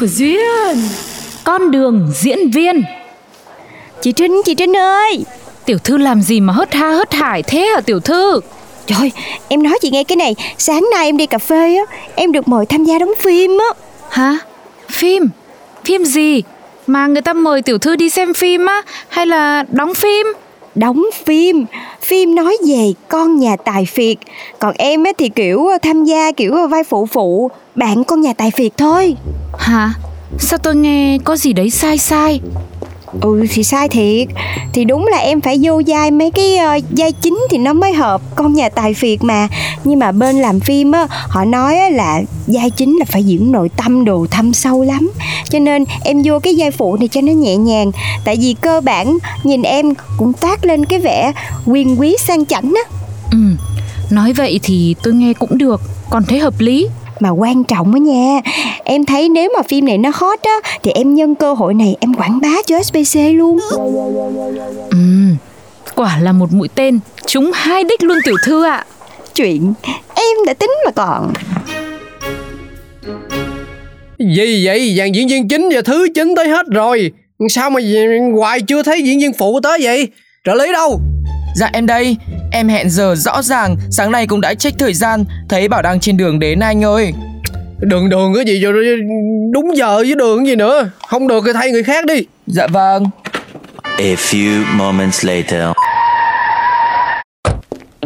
của Duyên Con đường diễn viên Chị Trinh, chị Trinh ơi Tiểu thư làm gì mà hớt ha hớt hải thế hả tiểu thư Trời, em nói chị nghe cái này Sáng nay em đi cà phê á Em được mời tham gia đóng phim á Hả? Phim? Phim gì? Mà người ta mời tiểu thư đi xem phim á Hay là đóng phim? Đóng phim. Phim nói về con nhà tài phiệt. Còn em ấy thì, kiểu, tham gia, kiểu, vai phụ phụ. Bạn con nhà tài phiệt thôi. Hả? Sao tôi nghe có gì đấy sai sai? Ừ thì sai thiệt. Thì đúng là em phải vô vai mấy cái ờ, uh, vai chính thì nó mới hợp Con nhà tài phiệt mà. Nhưng mà bên làm phim á Họ nói á, là vai chính là phải diễn nội tâm đồ thâm sâu lắm. Cho nên em vô cái vai phụ này cho nó nhẹ nhàng. Tại vì cơ bản nhìn em cũng toát lên cái vẻ quyền quý sang chảnh á. Ừ, nói vậy thì tôi nghe cũng được. Còn thấy hợp lý. Mà quan trọng á nha Em thấy nếu mà phim này nó hot á Thì em nhân cơ hội này em quảng bá cho SBC luôn Ừ, quả là một mũi tên Chúng hai đích luôn tiểu thư ạ Chuyện em đã tính mà còn Gì vậy? Dàn diễn viên chính và thứ chính tới hết rồi. Sao mà hoài chưa thấy diễn viên phụ tới vậy? Trợ lý đâu? Dạ em đây, em hẹn giờ rõ ràng, sáng nay cũng đã check thời gian, thấy bảo đang trên đường đến anh ơi. Đường đường cái gì rồi đúng giờ với đường gì nữa. Không được thì thay người khác đi. Dạ vâng. A few moments later.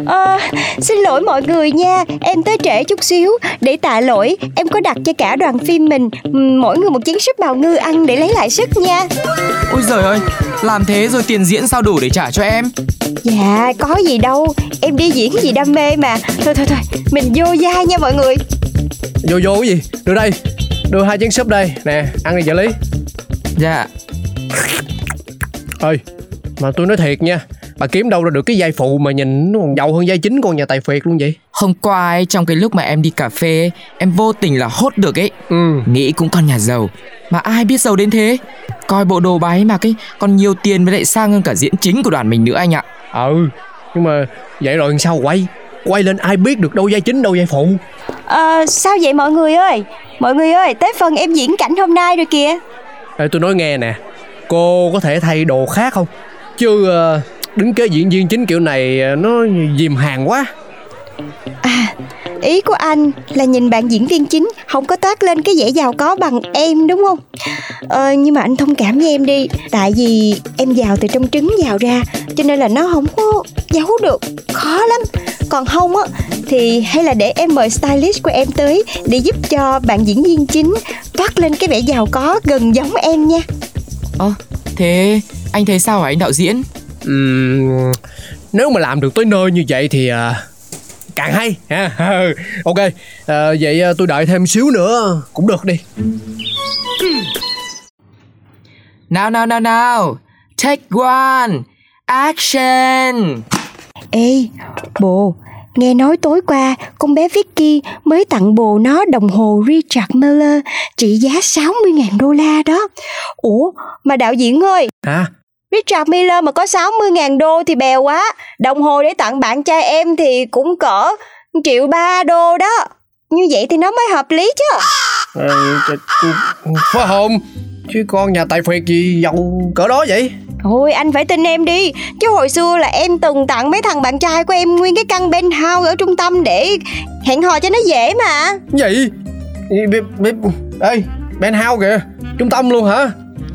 Ờ, xin lỗi mọi người nha, em tới trễ chút xíu Để tạ lỗi, em có đặt cho cả đoàn phim mình Mỗi người một chén súp bào ngư ăn để lấy lại sức nha Ôi giời ơi, làm thế rồi tiền diễn sao đủ để trả cho em? Dạ, có gì đâu, em đi diễn gì đam mê mà Thôi thôi thôi, mình vô vai nha mọi người Vô vô cái gì? Đưa đây. Đưa hai chén súp đây. Nè, ăn đi trợ lý. Dạ, Ơi, mà tôi nói thiệt nha. Bà kiếm đâu ra được cái vai phụ mà nhìn nó còn giàu hơn vai chính con nhà tài phiệt luôn vậy? hôm qua ấy, trong cái lúc mà em đi cà phê ấy, em vô tình là hốt được ấy. Ừ. Nghĩ cũng con nhà giàu, mà ai biết giàu đến thế? Coi bộ đồ bái mà cái còn nhiều tiền với lại sang hơn cả diễn chính của đoàn mình nữa anh ạ. Ừ. Nhưng mà vậy rồi làm sao quay? Quay lên ai biết được đâu vai chính đâu vai phụ? Ờ, sao vậy mọi người ơi Mọi người ơi, tới phần em diễn cảnh hôm nay rồi kìa Ê, tôi nói nghe nè Cô có thể thay đồ khác không Chứ ờ, đứng kế diễn viên chính kiểu này ờ, Nó dìm hàng quá À, ý của anh là nhìn bạn diễn viên chính không có toát lên cái vẻ giàu có bằng em đúng không? Ờ, nhưng mà anh thông cảm với em đi Tại vì em giàu từ trong trứng giàu ra Cho nên là nó không có giấu được Khó lắm Còn không á Thì hay là để em mời stylist của em tới Để giúp cho bạn diễn viên chính Toát lên cái vẻ giàu có gần giống em nha Ơ, thế anh thấy sao hả anh đạo diễn? Ừm, Nếu mà làm được tới nơi như vậy thì ờ, Càng hay ha. Ok ờ, Vậy ờ, tôi đợi thêm xíu nữa Cũng được đi. Nào nào nào nào, take one, action. Ê, bồ, nghe nói tối qua con bé Vicky mới tặng bồ nó đồng hồ Richard Miller trị giá 60.000 đô la đó. Ủa, mà đạo diễn ơi, Hả Richard Miller mà có 60.000 đô thì bèo quá. Đồng hồ để tặng bạn trai em thì cũng cỡ triệu ba đô đó. Như vậy thì nó mới hợp lý chứ. Ờ, ch- ch- Phải không Chứ con nhà tài phiệt gì giàu cỡ đó vậy Thôi anh phải tin em đi Chứ hồi xưa là em từng tặng mấy thằng bạn trai của em Nguyên cái căn penthouse ở trung tâm để hẹn hò cho nó dễ mà Gì Ê, Hao kìa Trung tâm luôn hả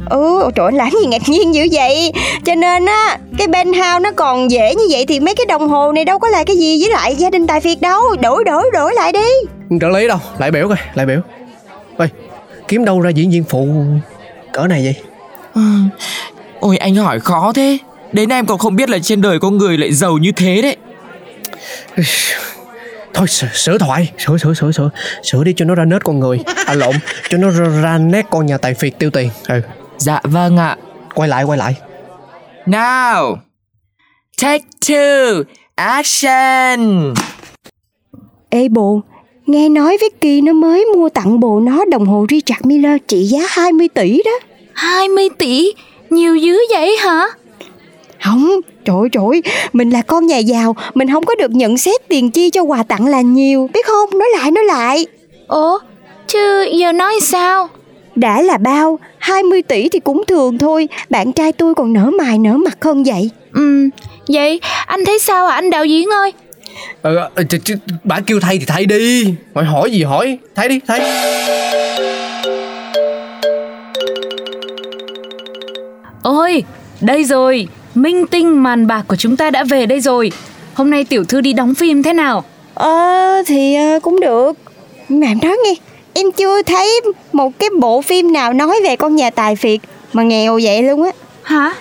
Ừ, trời ơi, làm gì ngạc nhiên dữ vậy? Cho nên á, cái bên house nó còn dễ như vậy Thì mấy cái đồng hồ này đâu có là cái gì với lại gia đình tài phiệt đâu. Đổi đổi đổi lại đi. Trợ lý đâu Lại biểu coi Lại biểu. Ê Kiếm đâu ra diễn viên phụ Cỡ này vậy? Ôi anh hỏi khó thế. Đến em còn không biết là trên đời có người lại giàu như thế đấy. Thôi sửa, sửa thoại Sửa sửa sửa sửa. Sửa đi cho nó ra nết con người. À lộn Cho nó ra, ra nét con nhà tài phiệt tiêu tiền. Ừ Dạ vâng ạ. Quay lại quay lại. Now Take two Action. Ê bồ, nghe nói Vicky nó mới mua tặng bồ nó đồng hồ Richard Miller trị giá 20 tỷ đó. 20 tỷ? Nhiều dữ vậy hả? Không, trời ơi, trời ơi, mình là con nhà giàu Mình không có được nhận xét tiền chi cho quà tặng là nhiều Biết không, nói lại nói lại. Ủa Chứ giờ nói sao Đã là bao, 20 tỷ thì cũng thường thôi. Bạn trai tôi còn nở mày nở mặt hơn vậy. Ừ Vậy anh thấy sao à anh đạo diễn ơi. Ừ ờ, ch, ch, Bà kêu thay thì thay đi. Hỏi hỏi gì hỏi? Thay đi thay. Ôi Đây rồi. Minh tinh màn bạc của chúng ta đã về đây rồi. Hôm nay tiểu thư đi đóng phim thế nào? Ờ thì ờ, cũng được. Mà em nói nghe Em chưa thấy một cái bộ phim nào nói về con nhà tài phiệt Mà nghèo vậy luôn á. Hả?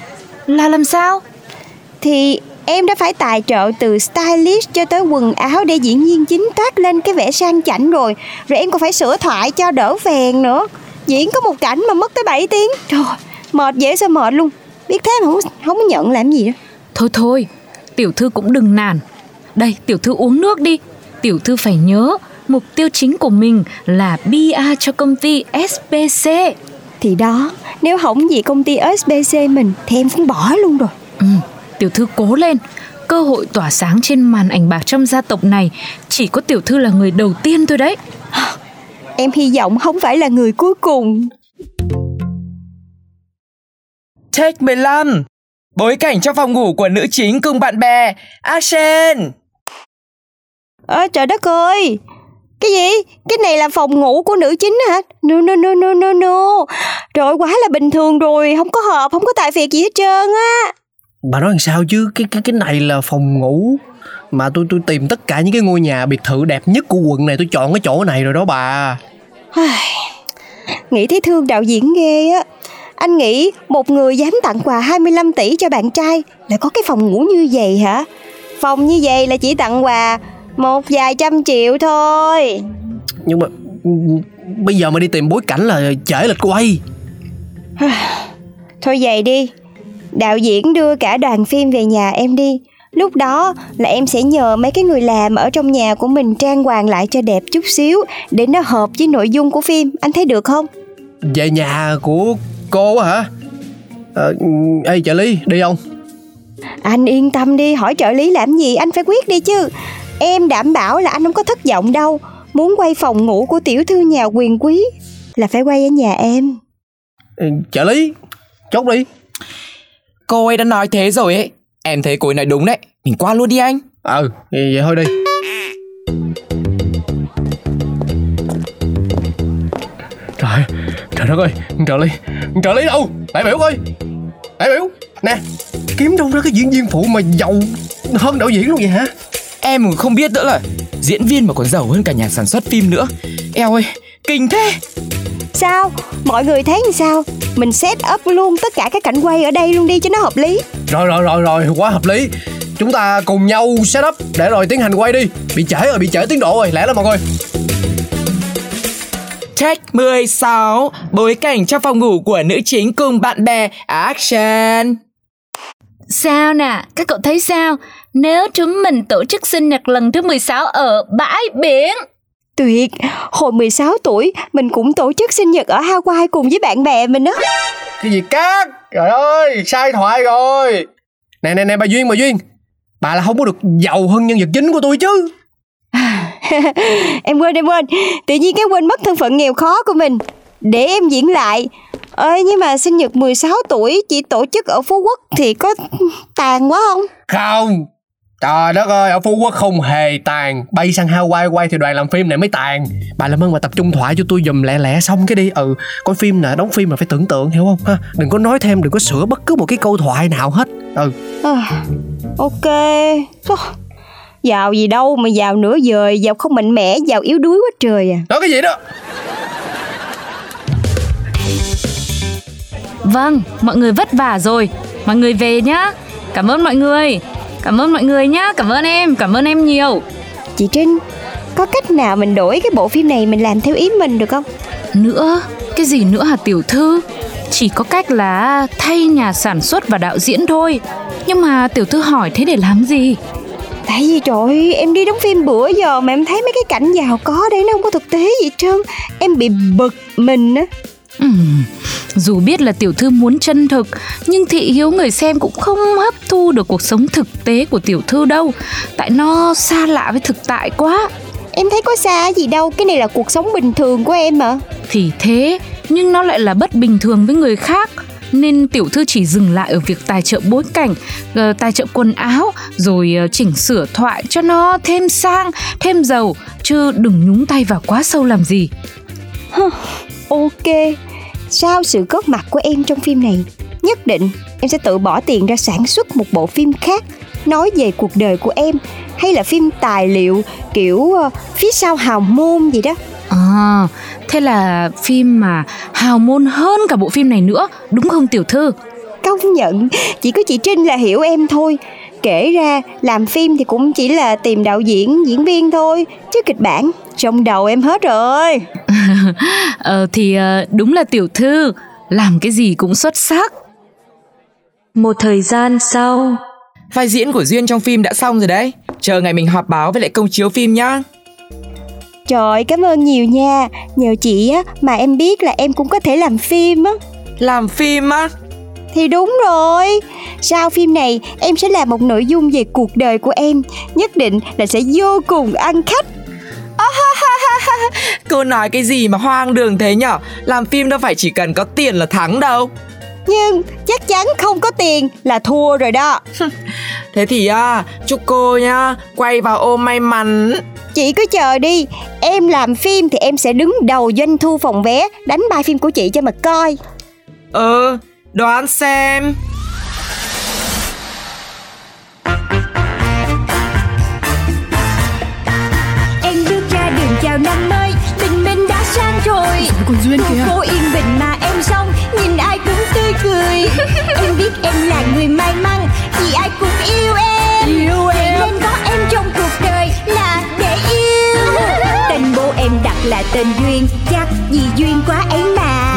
Là làm sao? Thì em đã phải tài trợ từ stylist cho tới quần áo để diễn viên chính toát lên cái vẻ sang chảnh rồi. Rồi em còn phải sửa thoại cho đỡ phèn nữa. Diễn có một cảnh mà mất tới 7 tiếng. Trời mệt dễ sao mệt luôn. Biết thế mà không, không có nhận làm gì đó Thôi thôi Tiểu thư cũng đừng nản. Đây tiểu thư uống nước đi. Tiểu thư phải nhớ Mục tiêu chính của mình là PR cho công ty SBC Thì đó nếu không vì công ty SBC mình thì em cũng bỏ luôn rồi. Ừ, tiểu thư cố lên. Cơ hội tỏa sáng trên màn ảnh bạc trong gia tộc này Chỉ có tiểu thư là người đầu tiên thôi đấy. Em hy vọng không phải là người cuối cùng. Take 15 Bối cảnh trong phòng ngủ của nữ chính cùng bạn bè Action Ơ trời đất ơi Cái gì? Cái này là phòng ngủ của nữ chính hả? No no no no no no Trời quá là bình thường rồi Không có hợp, không có tài phiệt gì hết trơn á Bà nói làm sao chứ Cái cái cái này là phòng ngủ Mà tôi tôi tìm tất cả những cái ngôi nhà biệt thự đẹp nhất của quận này Tôi chọn cái chỗ này rồi đó bà Nghĩ thấy thương đạo diễn ghê á Anh nghĩ một người dám tặng quà 25 tỷ cho bạn trai Lại có cái phòng ngủ như vậy hả? Phòng như vậy là chỉ tặng quà Một vài trăm triệu thôi. Nhưng mà Bây giờ mà đi tìm bối cảnh là trễ lịch quay Thôi vậy đi. Đạo diễn đưa cả đoàn phim về nhà em đi. Lúc đó là em sẽ nhờ mấy cái người làm ở trong nhà của mình trang hoàng lại cho đẹp chút xíu Để nó hợp với nội dung của phim. Anh thấy được không? Về nhà của cô á hả? Ờ, Ê trợ lý đi không? Anh yên tâm đi hỏi trợ lý làm gì anh phải quyết đi chứ Em đảm bảo là anh không có thất vọng đâu. Muốn quay phòng ngủ của tiểu thư nhà quyền quý Là phải quay ở nhà em. Ừ, trợ lý chốt đi. Cô ấy đã nói thế rồi ấy. Em thấy cô ấy nói đúng đấy. Mình qua luôn đi anh. Ừ vậy, vậy thôi đi. Trời trời đất ơi trợ lý trợ lý đâu? Đại biểu ơi đại biểu. Nè kiếm đâu ra cái diễn viên phụ mà giàu hơn đạo diễn luôn vậy hả Em cũng không biết nữa là Diễn viên mà còn giàu hơn cả nhà sản xuất phim nữa. Eo ơi Kinh thế. Sao? Mọi người thấy như sao? Mình set up luôn tất cả các cảnh quay ở đây luôn đi cho nó hợp lý. Rồi rồi rồi rồi quá hợp lý. Chúng ta cùng nhau set up để rồi tiến hành quay đi. Bị trễ rồi bị trễ tiến độ rồi lẽ lắm mọi người. Take 16 Bối cảnh trong phòng ngủ của nữ chính cùng bạn bè Action. Sao nè, các cậu thấy sao? Nếu chúng mình tổ chức sinh nhật lần thứ 16 ở bãi biển. Tuyệt, hồi 16 tuổi mình cũng tổ chức sinh nhật ở Hawaii cùng với bạn bè mình đó cái gì cát? Trời ơi sai thoại rồi. Nè nè nè bà duyên bà duyên. Bà là không có được giàu hơn nhân vật chính của tôi chứ. Em quên em quên. Tự nhiên cái quên mất thân phận nghèo khó của mình. Để em diễn lại. Ơi nhưng mà sinh nhật 16 tuổi chỉ tổ chức ở Phú Quốc thì có tàn quá không? không Trời đất ơi, ở Phú Quốc không hề tàn. Bay sang Hawaii quay thì đoàn làm phim này mới tàn. Bà làm ơn mà tập trung thoại cho tôi dùm lẹ lẹ xong cái đi. Ừ, coi phim nè, đóng phim mà phải tưởng tượng hiểu không? Ha Đừng có nói thêm, đừng có sửa bất cứ một cái câu thoại nào hết. Ừ, À, ok. Giàu gì đâu mà giàu nửa vời Giàu không mạnh mẽ, giàu yếu đuối quá trời à. Nói cái gì đó? Vâng, mọi người vất vả rồi. Mọi người về nhá. Cảm ơn mọi người. Cảm ơn mọi người nhá. Cảm ơn em, cảm ơn em nhiều. Chị Trinh Có cách nào mình đổi cái bộ phim này Mình làm theo ý mình được không Nữa, cái gì nữa hả tiểu thư? Chỉ có cách là thay nhà sản xuất và đạo diễn thôi. Nhưng mà tiểu thư hỏi thế để làm gì? Tại vì trời em đi đóng phim bữa giờ Mà em thấy mấy cái cảnh giàu có đấy Nó không có thực tế gì trơn Em bị bực mình á Ừm, dù biết là tiểu thư muốn chân thực nhưng thị hiếu người xem cũng không hấp thu được cuộc sống thực tế của tiểu thư đâu. Tại nó xa lạ với thực tại quá. Em thấy có xa gì đâu Cái này là cuộc sống bình thường của em mà thì thế nhưng nó lại là bất bình thường với người khác. Nên tiểu thư chỉ dừng lại ở việc tài trợ bối cảnh ờ, tài trợ quần áo rồi ờ, chỉnh sửa thoại cho nó thêm sang thêm giàu chứ đừng nhúng tay vào quá sâu làm gì. Ok Sau sự góp mặt của em trong phim này Nhất định em sẽ tự bỏ tiền ra sản xuất một bộ phim khác Nói về cuộc đời của em Hay là phim tài liệu kiểu ờ, phía sau hào môn gì đó. À thế là phim mà hào môn hơn cả bộ phim này nữa đúng không tiểu thư? Công nhận Chỉ có chị Trinh là hiểu em thôi. Kể ra làm phim thì cũng chỉ là tìm đạo diễn, diễn viên thôi Chứ kịch bản trong đầu em hết rồi ờ thì ờ, đúng là tiểu thư làm cái gì cũng xuất sắc. Một thời gian sau, Vai diễn của Duyên trong phim đã xong rồi đấy. Chờ ngày mình họp báo với lại công chiếu phim nhá. Trời cảm ơn nhiều nha. Nhờ chị á mà em biết là em cũng có thể làm phim á. Làm phim á? Thì đúng rồi. Sau phim này em sẽ làm một nội dung về cuộc đời của em Nhất định là sẽ vô cùng ăn khách Cô nói cái gì mà hoang đường thế nhở? Làm phim đâu phải chỉ cần có tiền là thắng đâu. Nhưng chắc chắn không có tiền là thua rồi đó. Thế thì à, chúc cô nhá Quay vào ô may mắn. Chị cứ chờ đi. Em làm phim thì em sẽ đứng đầu doanh thu phòng vé Đánh bài phim của chị cho mà coi. Ờ, đoán xem. Em bước ra đường chào năm mới rồi. Còn duyên Khu phố yên bình mà em xong Nhìn ai cũng tươi cười. Em biết em là người may mắn Vì ai cũng yêu em. Yêu em. Nên có em trong cuộc đời là để yêu. Tên bố em đặt là tên Duyên Chắc vì duyên quá ấy mà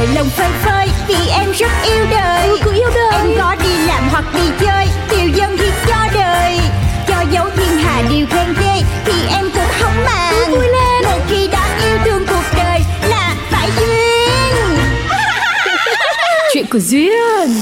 đời lòng phơi phới Vì em rất yêu đời. Ừ, cũng yêu đời. Em có đi làm hoặc đi chơi. Điều dân hiến cho đời. Cho dấu thiên hà điều khen ghê. Thì em cũng không màng. Vui lên. Một khi đã yêu thương cuộc đời Là phải duyên. Chuyện của duyên